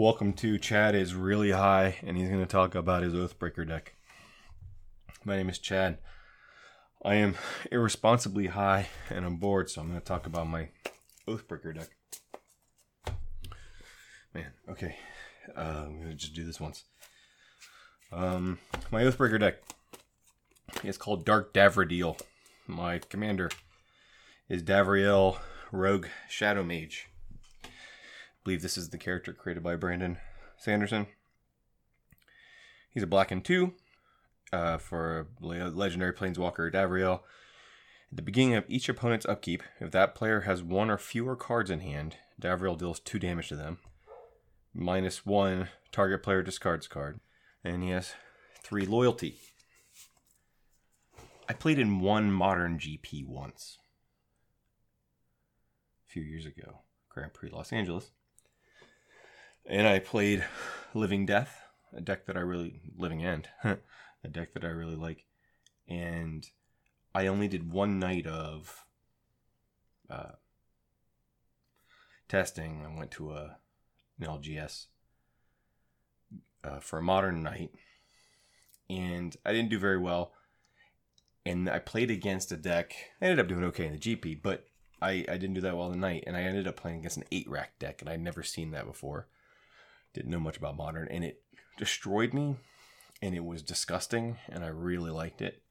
Welcome to Chad is really high, and he's going to talk about his Oathbreaker deck. My name is Chad. I am irresponsibly high, and I'm bored, so I'm going to talk about my Oathbreaker deck. Man, okay, uh, I'm going to just do this once. Um, my Oathbreaker deck is called Dark Davriel. My commander is Davriel Rogue Shadow Mage. Believe this is the character created by Brandon Sanderson. He's a black and two uh, for legendary planeswalker Davriel. At the beginning of each opponent's upkeep, if that player has one or fewer cards in hand, Davriel deals two damage to them. Minus one, target player discards card. And he has three loyalty. I played in one modern GP once. A few years ago. Grand Prix Los Angeles. And I played Living Death, a deck that I really Living End, a deck that I really like. And I only did one night of uh, testing. I went to a an LGS uh, for a modern night, and I didn't do very well. And I played against a deck. I ended up doing okay in the GP, but I, I didn't do that well the night, and I ended up playing against an eight rack deck, and I'd never seen that before. Didn't know much about modern, and it destroyed me, and it was disgusting, and I really liked it.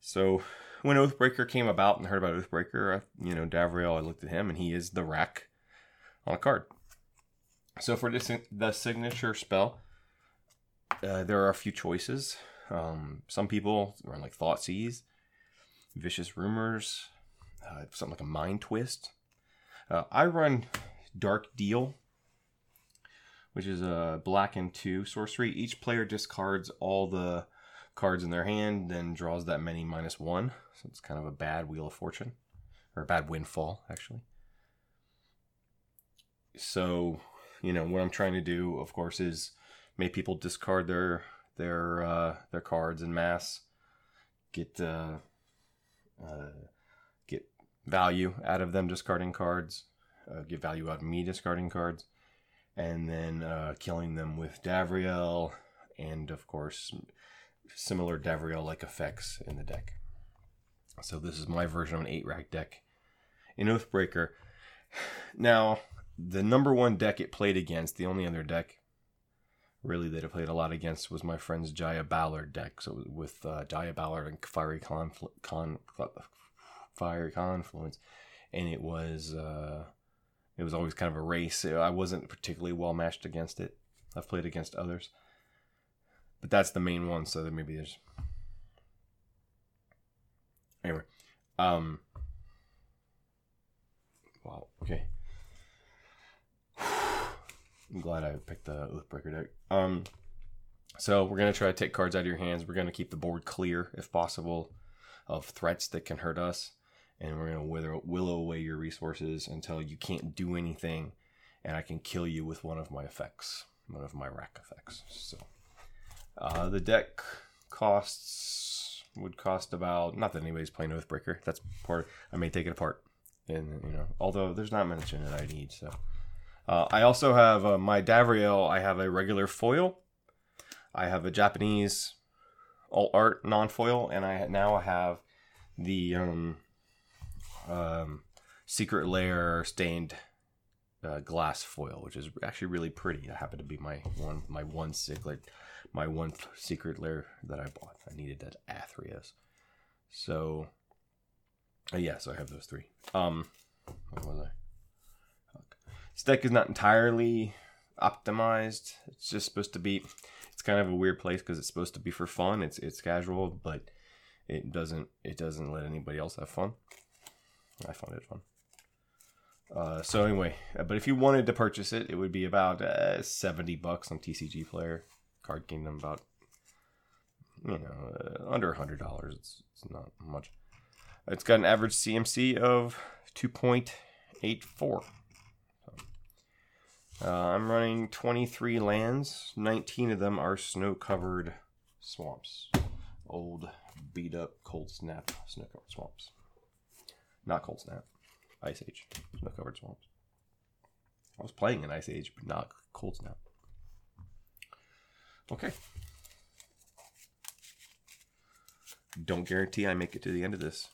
So when Oathbreaker came about and heard about Oathbreaker, I, you know Davriel, I looked at him, and he is the rack on a card. So for this, the signature spell, uh, there are a few choices. Um, some people run like Thought Thoughtseize, Vicious Rumors, uh, something like a Mind Twist. Uh, I run Dark Deal, which is a black and two sorcery. Each player discards all the cards in their hand, then draws that many minus one. So it's kind of a bad Wheel of Fortune, or a bad windfall, actually. So, you know, what I'm trying to do, of course, is make people discard their their uh, their cards in mass, get uh, uh, get value out of them discarding cards, uh, get value out of me discarding cards, and then uh, killing them with Davriel, and of course, similar Davriel like effects in the deck. So this is my version of an eight rack deck in Oathbreaker. Now, the number one deck it played against, the only other deck really that I played a lot against was my friend's Jaya Ballard deck. So with uh, Jaya Ballard and Fiery Confl- Con- Fiery Confluence, and it was uh, it was always kind of a race. I wasn't particularly well matched against it. I've played against others, but that's the main one. So that maybe there's anyway. Um. Wow. Okay. I'm glad I picked the Oathbreaker deck. Um, so we're gonna try to take cards out of your hands. We're gonna keep the board clear, if possible, of threats that can hurt us, and we're gonna wither, willow away your resources until you can't do anything, and I can kill you with one of my effects, one of my rack effects. So uh, the deck costs would cost about not that anybody's playing Oathbreaker. That's part. I may take it apart, and you know, although there's not in it I need, so. Uh, I also have uh, my Davriel. I have a regular foil. I have a Japanese alt art non foil, and I now have the um, um, Secret Lair stained uh, glass foil, which is actually really pretty. That happened to be my one my one secret my one Secret Lair that I bought. I needed that Athreus. So uh, yeah, so I have those three. Um, what was I? This deck is not entirely optimized. It's just supposed to be. It's kind of a weird place because it's supposed to be for fun. It's it's casual, but it doesn't it doesn't let anybody else have fun. I found it fun. Uh, so anyway, uh, but if you wanted to purchase it, it would be about uh, seventy bucks on TCG Player, Card Kingdom, about you know uh, under a hundred dollars. It's it's not much. It's got an average CMC of two point eight four. Uh, I'm running 23 lands. 19 of them are snow covered swamps. Old, beat up, cold snap snow covered swamps. Not Cold Snap. Ice Age. Snow covered swamps. I was playing in Ice Age, but not Cold Snap. Okay. Don't guarantee I make it to the end of this.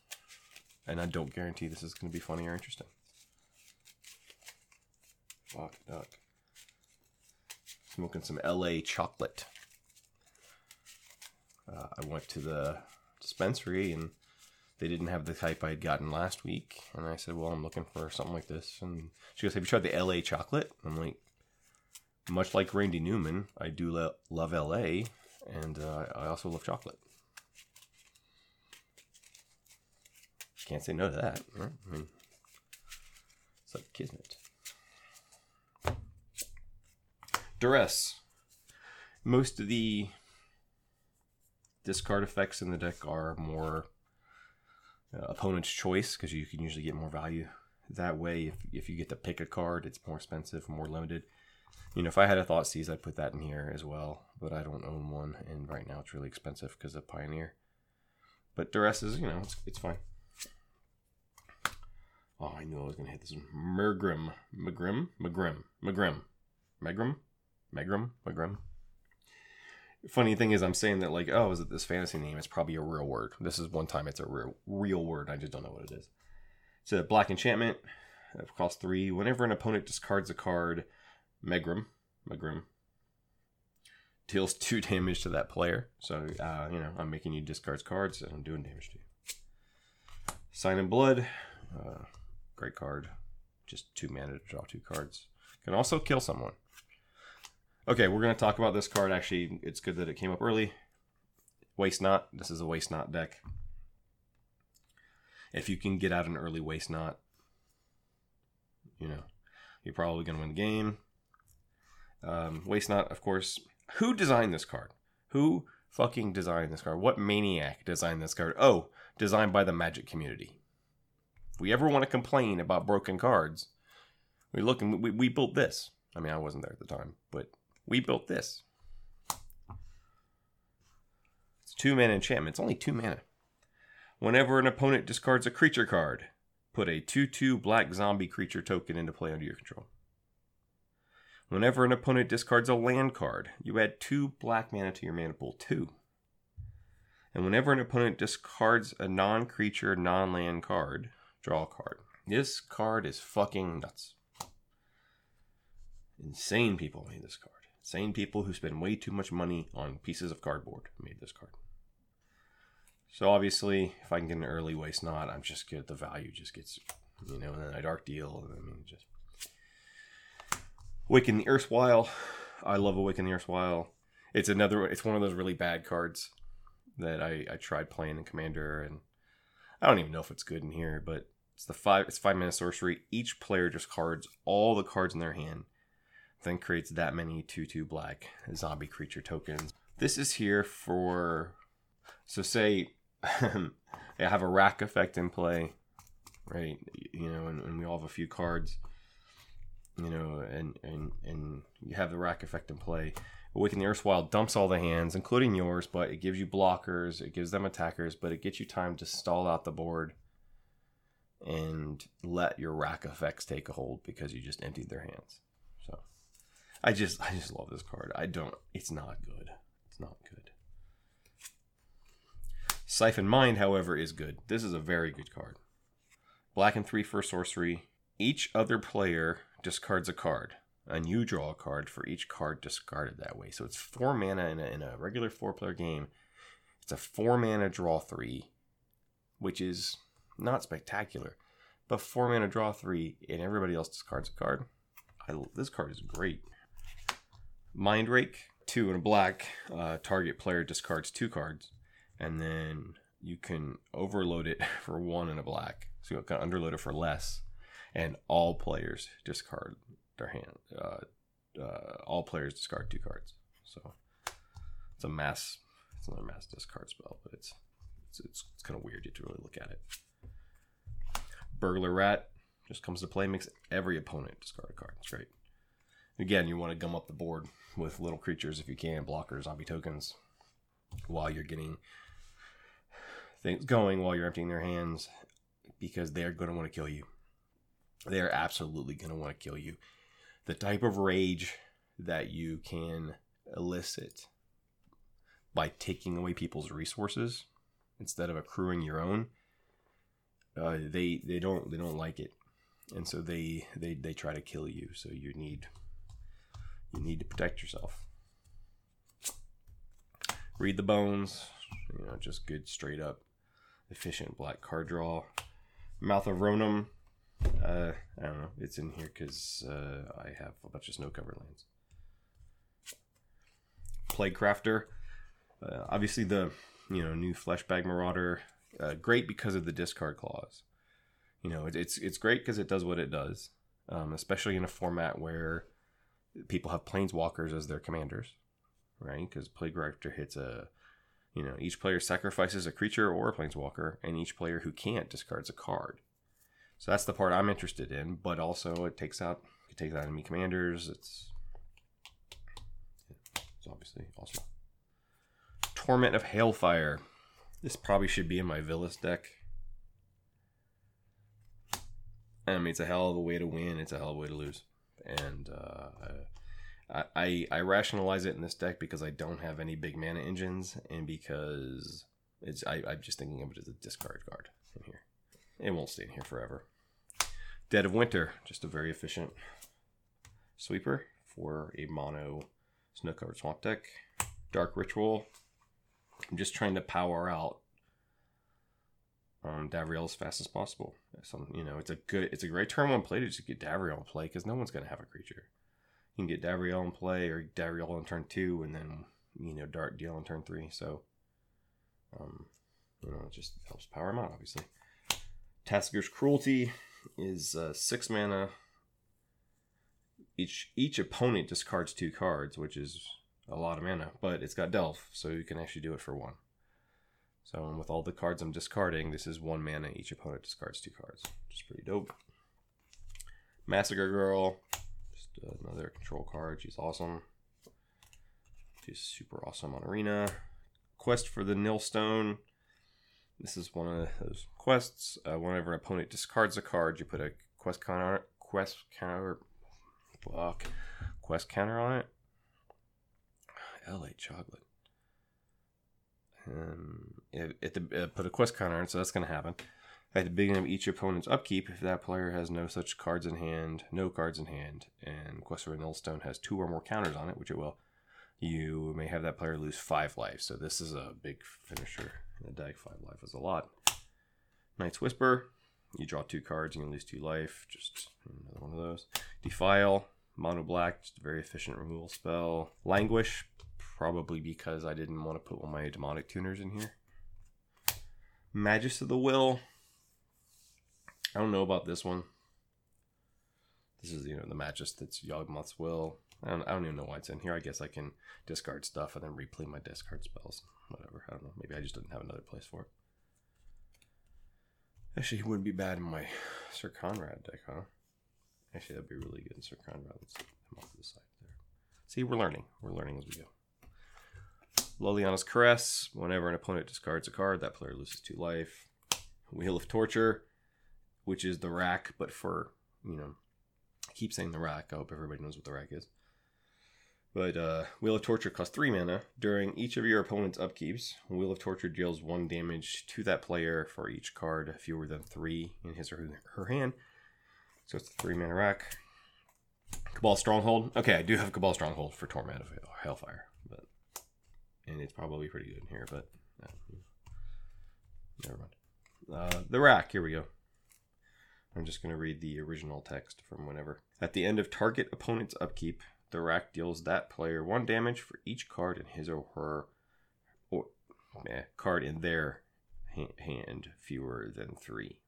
And I don't guarantee this is going to be funny or interesting. Fuck, duck. Smoking some LA chocolate. Uh, I went to the dispensary and they didn't have the type I had gotten last week. And I said, Well, I'm looking for something like this. And she goes, Have you tried the LA chocolate? I'm like, Much like Randy Newman, I do lo- love LA and uh, I also love chocolate. Can't say no to that. Right? I mean, it's like kismet. Duress. Most of the discard effects in the deck are more uh, opponent's choice because you can usually get more value that way. If, if you get to pick a card, it's more expensive, more limited. You know, if I had a thought Thoughtseize, I'd put that in here as well, but I don't own one, and right now it's really expensive because of Pioneer. But Duress is, you know, it's, it's fine. Oh, I knew I was going to hit this one. Mergrim. Megrim? Megrim. Megrim. Megrim? Megrim? Megrim? Funny thing is, I'm saying that, like, oh, is it this fantasy name? It's probably a real word. This is one time it's a real, real word. I just don't know what it is. It's a black enchantment. It costs three. Whenever an opponent discards a card, Megrim, Megrim, deals two damage to that player. So, uh, you know, I'm making you discard cards and I'm doing damage to you. Sign in Blood. Uh, Great card. Just two mana to draw two cards. Can also kill someone. Okay, we're going to talk about this card. Actually, it's good that it came up early. Waste Not. This is a Waste Not deck. If you can get out an early Waste Not, you know, you're probably going to win the game. Um, waste Not, of course. Who designed this card? Who fucking designed this card? What maniac designed this card? Oh, designed by the Magic community. If we ever want to complain about broken cards, we look and we, we built this. I mean, I wasn't there at the time, but we built this. It's two mana enchantment. It's only two mana. Whenever an opponent discards a creature card, put a 2 2 black zombie creature token into play under your control. Whenever an opponent discards a land card, you add two black mana to your mana pool. Two. And whenever an opponent discards a non creature, non land card, Draw a card. This card is fucking nuts. Insane people made this card. Insane people who spend way too much money on pieces of cardboard made this card. So obviously, if I can get an early waste not, I'm just good. The value just gets, you know, and then a dark deal. I mean, just Awaken the Erstwhile. I love Awaken the Erstwhile. It's another. It's one of those really bad cards that I I tried playing in Commander, and I don't even know if it's good in here, but it's the five. It's five mana sorcery. Each player discards all the cards in their hand, then creates that many two-two black zombie creature tokens. This is here for. So say, I have a rack effect in play, right? You know, and, and we all have a few cards. You know, and and and you have the rack effect in play. Awaken the Erstwhile dumps all the hands, including yours, but it gives you blockers, it gives them attackers, but it gets you time to stall out the board and let your rack effects take a hold because you just emptied their hands. I just I just love this card. I don't it's not good. It's not good. Siphon Mind, however, is good. This is a very good card. Black and three for sorcery. Each other player discards a card, and you draw a card for each card discarded that way. So it's four mana in a, in a regular four player game. It's a four mana draw three, which is not spectacular, but four mana draw three, and everybody else discards a card. I, this card is great. Mind Rake, two and a black. Uh, target player discards two cards, and then you can overload it for one and a black. So you can underload it for less, and all players discard their hand. Uh, uh, all players discard two cards. So it's a mass. It's another mass discard spell, but it's it's, it's, it's kind of weird. You have to really look at it. Burglar Rat just comes to play, makes every opponent discard a card. It's great. Again, you want to gum up the board with little creatures if you can, blockers, zombie tokens, while you're getting things going, while you're emptying their hands. because they're going to want to kill you. They are absolutely going to want to kill you. The type of rage that you can elicit by taking away people's resources instead of accruing your own, uh, they they don't they don't like it, and so they they they try to kill you. So you need you need to protect yourself. Read the bones, you know, just good straight up efficient black card draw. Mouth of Ronom. Uh, I don't know. It's in here because uh, I have a bunch of snow cover lands. Plague Crafter. Uh, obviously, the you know new Fleshbag Marauder. Uh, great because of the discard clause. You know, it, it's it's great because it does what it does, um, especially in a format where people have planeswalkers as their commanders, right? Because Plague Crafter hits a you know, each player sacrifices a creature or a planeswalker, and each player who can't discards a card. So that's the part I'm interested in, but also it takes out it takes out enemy commanders. It's it's obviously awesome. Torment of Hailfire. This probably should be in my Vilis deck. I mean, it's a hell of a way to win. It's a hell of a way to lose, and uh, I, I rationalize it in this deck because I don't have any big mana engines and because it's I, I'm just thinking of it as a discard card in here. It won't stay in here forever. Dead of Winter, just a very efficient sweeper for a mono snow covered swamp deck. Dark Ritual. I'm just trying to power out um, Davriel as fast as possible. Some, you know, it's a good, it's a great turn one play to just get Davriel in play because no one's going to have a creature you can get Davriel in play or Davriel on turn two, and then you know Dark Deal on turn three. So, um, you know, it just helps power him out. Obviously, Tasigur's Cruelty is uh, six mana. Each each opponent discards two cards, which is a lot of mana, but it's got Delve, so you can actually do it for one. So with all the cards I'm discarding, this is one mana. Each opponent discards two cards, which is pretty dope. Massacre Girl just another control card. She's awesome. She's super awesome on Arena. Quest for the Nihil Stone. This is one of those quests. Uh, whenever an opponent discards a card, you put a quest counter, quest counter, fuck, quest counter on it. LA chocolate. Um, it, it, it, put a quest counter on, so that's going to happen. At the beginning of each opponent's upkeep, if that player has no such cards in hand, no cards in hand, and Quest for Nihil Stone has two or more counters on it, which it will, you may have that player lose five life. So this is a big finisher in the deck. Five life is a lot. Night's Whisper, you draw two cards and you lose two life. Just another one of those. Defile, mono black, just a very efficient removal spell. Languish, probably because I didn't want to put of my Demonic Tutors in here. Magus of the Will, I don't know about this one. This is, you know, the Magus that's Yawgmoth's Will. I don't, I don't even know why it's in here. I guess I can discard stuff and then replay my discard spells. Whatever. I don't know. Maybe I just didn't have another place for it. Actually, it wouldn't be bad in my Syr Konrad deck, huh? Actually, that'd be really good in Syr Konrad. Let's put off to the side there. See, we're learning. We're learning as we go. Liliana's Caress. Whenever an opponent discards a card, that player loses two life. Wheel of Torture which is the rack, but for you know, I keep saying the rack. I hope everybody knows what the rack is. But uh, Wheel of Torture costs three mana. During each of your opponent's upkeeps, Wheel of Torture deals one damage to that player for each card fewer than three in his or her hand. So it's a three mana rack. Cabal Stronghold. Okay, I do have Cabal Stronghold for Torment of Hailfire, but and it's probably pretty good in here, but uh, never mind. Uh, the rack. Here we go. I'm just going to read the original text from whenever. At the end of target opponent's upkeep, the rack deals that player one damage for each card in his or her or eh, card in their hand fewer than three.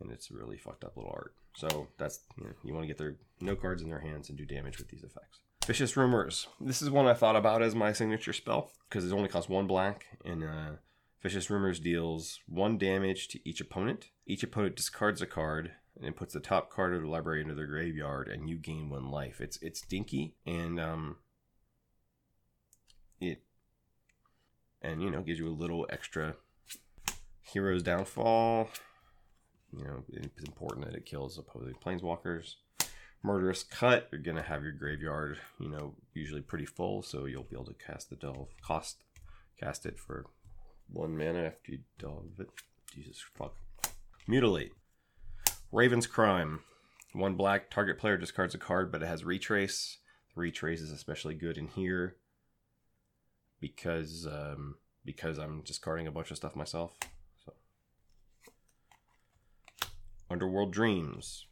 And it's really fucked up little art. So that's you, know, you want to get their no cards in their hands and do damage with these effects. Vicious Rumors. This is one I thought about as my signature spell because it only costs one black and uh, Vicious Rumors deals one damage to each opponent. Each opponent discards a card and puts the top card of the library into their graveyard, and you gain one life. It's it's dinky and um it and you know gives you a little extra hero's downfall. You know, it's important that it kills opposing planeswalkers. Murderous Cut, you're gonna have your graveyard, you know, usually pretty full, so you'll be able to cast the delve, cost, cast it for one mana after you delve it. Jesus fuck. Mutilate. Raven's Crime. One black target player discards a card, but it has retrace. The retrace is especially good in here because um, because I'm discarding a bunch of stuff myself. So. Underworld Dreams.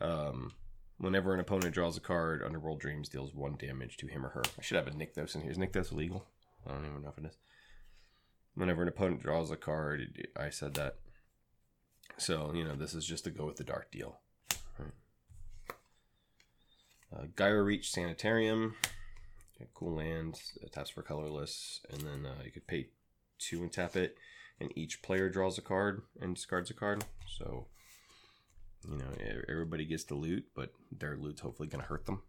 Um, whenever an opponent draws a card, Underworld Dreams deals one damage to him or her. I should have a Nykthos in here. Is Nykthos illegal? I don't even know if it is. Whenever an opponent draws a card, I said that. So, you know, this is just to go with the dark deal. Uh, Geier Reach Sanitarium. Okay, cool land. It taps for colorless. And then uh, you could pay two and tap it. And each player draws a card and discards a card. So, you know, everybody gets the loot, but their loot's hopefully going to hurt them.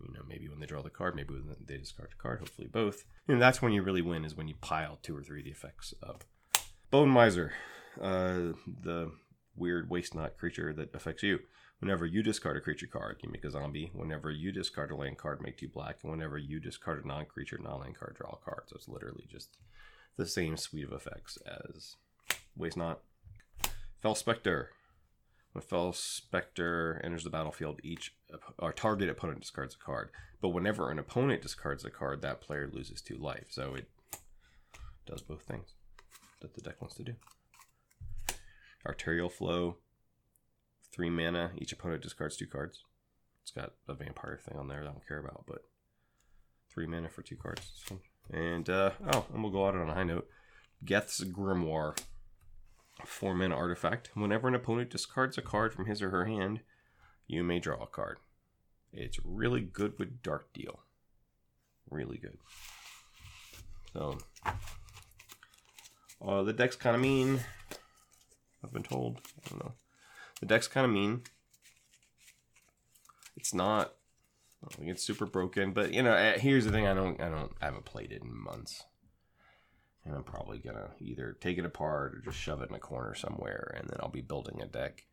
You know, maybe when they draw the card, maybe when they discard the card, hopefully both. And that's when you really win, is when you pile two or three of the effects up. Bone Miser, uh, the weird waste not creature that affects you. Whenever you discard a creature card, you make a zombie. Whenever you discard a land card, make two black. And whenever you discard a non creature, non land card, draw a card. So it's literally just the same suite of effects as Waste Not. Fell Specter. When Fell Specter enters the battlefield, each our target opponent discards a card. But whenever an opponent discards a card, that player loses two life. So it does both things that the deck wants to do. Arterial Flow, three mana. Each opponent discards two cards. It's got a vampire thing on there that I don't care about, but three mana for two cards. And uh, oh, and we'll go out on a high note. Geth's Grimoire, four mana artifact. Whenever an opponent discards a card from his or her hand, you may draw a card. It's really good with Dark Deal. Really good. So, uh, the deck's kind of mean. I've been told. I don't know. The deck's kind of mean. It's not. I think it's super broken, but you know, eh, here's the thing: I don't, I don't, I haven't played it in months, and I'm probably gonna either take it apart or just shove it in a corner somewhere, and then I'll be building a deck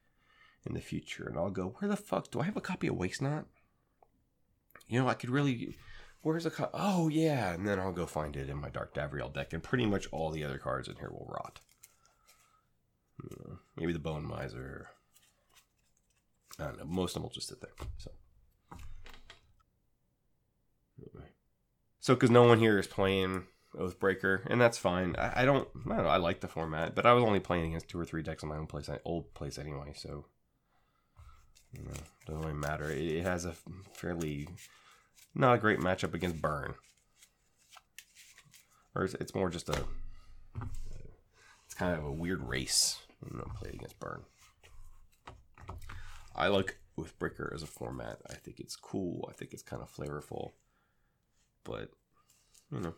in the future, and I'll go, where the fuck do I have a copy of Waste Not? You know, I could really. Where's co- oh yeah, and then I'll go find it in my Dark Davriel deck, and pretty much all the other cards in here will rot. Hmm, maybe the Bone Miser. I don't know. Most of them will just sit there. So. So, because no one here is playing Oathbreaker, and that's fine. I, I, don't, I don't know. I like the format, but I was only playing against two or three decks in my own place, old place anyway. So, you know, doesn't really matter. It, it has a fairly not a great matchup against Burn, or it's, it's more just a. It's kind of a weird race. You know, play against Burn. I like Oathbreaker as a format. I think it's cool. I think it's kind of flavorful but you know,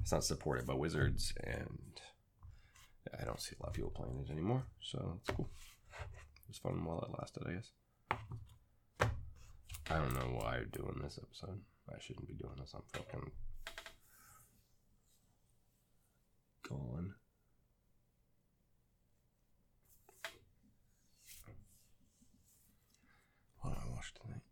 it's not supported by Wizards, and I don't see a lot of people playing it anymore. So it's cool. It was fun while it lasted, I guess. I don't know why I'm doing this episode. I shouldn't be doing this. I'm fucking gone. What I watched tonight.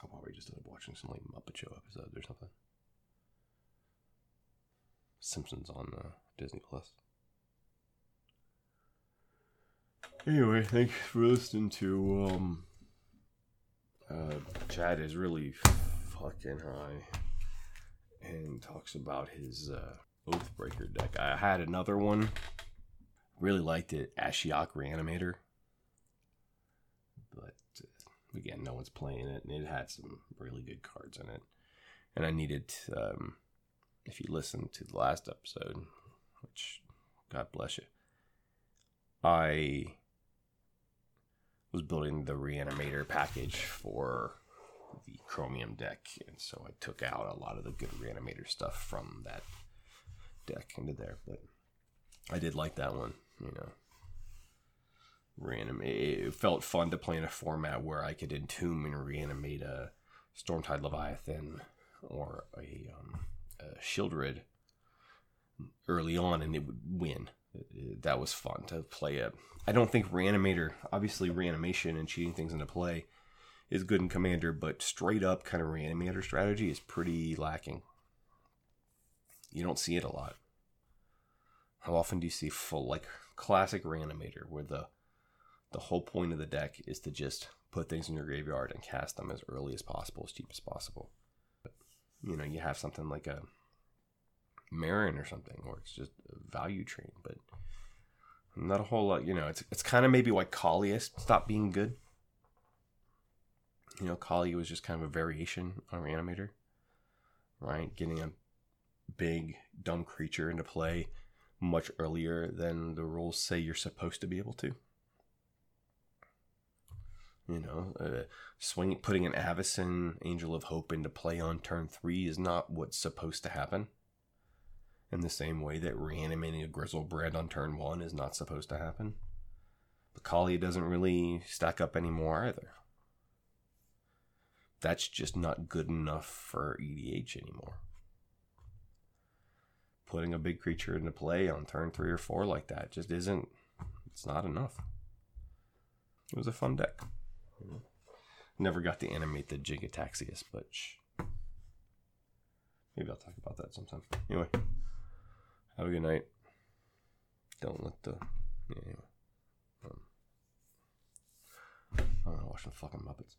I'll probably just end up watching some like Muppet Show episodes or something. Simpsons on uh, Disney Plus. Anyway, thanks for listening to um uh Chad is really fucking high and talks about his uh Oathbreaker deck. I had another one. Really liked it, Ashiok Reanimator. Again, no one's playing it, and it had some really good cards in it. And I needed, um, if you listen to the last episode, which God bless you, I was building the reanimator package for the chromium deck, and so I took out a lot of the good reanimator stuff from that deck into there. But I did like that one, you know reanimate. It felt fun to play in a format where I could entomb and reanimate a Stormtide Leviathan or a, um, a Sheoldred early on, and it would win. That was fun to play it. I don't think Reanimator, obviously, reanimation and cheating things into play is good in Commander, but straight up kind of Reanimator strategy is pretty lacking. You don't see it a lot. How often do you see full, like, classic Reanimator, where the the whole point of the deck is to just put things in your graveyard and cast them as early as possible, as cheap as possible. But, you know, you have something like a Meren or something, or it's just a value train, but not a whole lot. You know, it's it's kind of maybe why Kaalia stopped being good. You know, Kaalia was just kind of a variation on Reanimator, right? Getting a big dumb creature into play much earlier than the rules say you're supposed to be able to. You know, uh, swing putting an Avacyn Angel of Hope into play on turn three is not what's supposed to happen. In the same way that reanimating a Griselbrand on turn one is not supposed to happen. The Kaalia doesn't really stack up anymore either. That's just not good enough for EDH anymore. Putting a big creature into play on turn three or four like that just isn't, it's not enough. It was a fun deck. Never got to animate the Jin-Gitaxias, but shh. maybe I'll talk about that sometime. Anyway, have a good night. Don't let the yeah, anyway. Um, I'm gonna watch some fucking Muppets.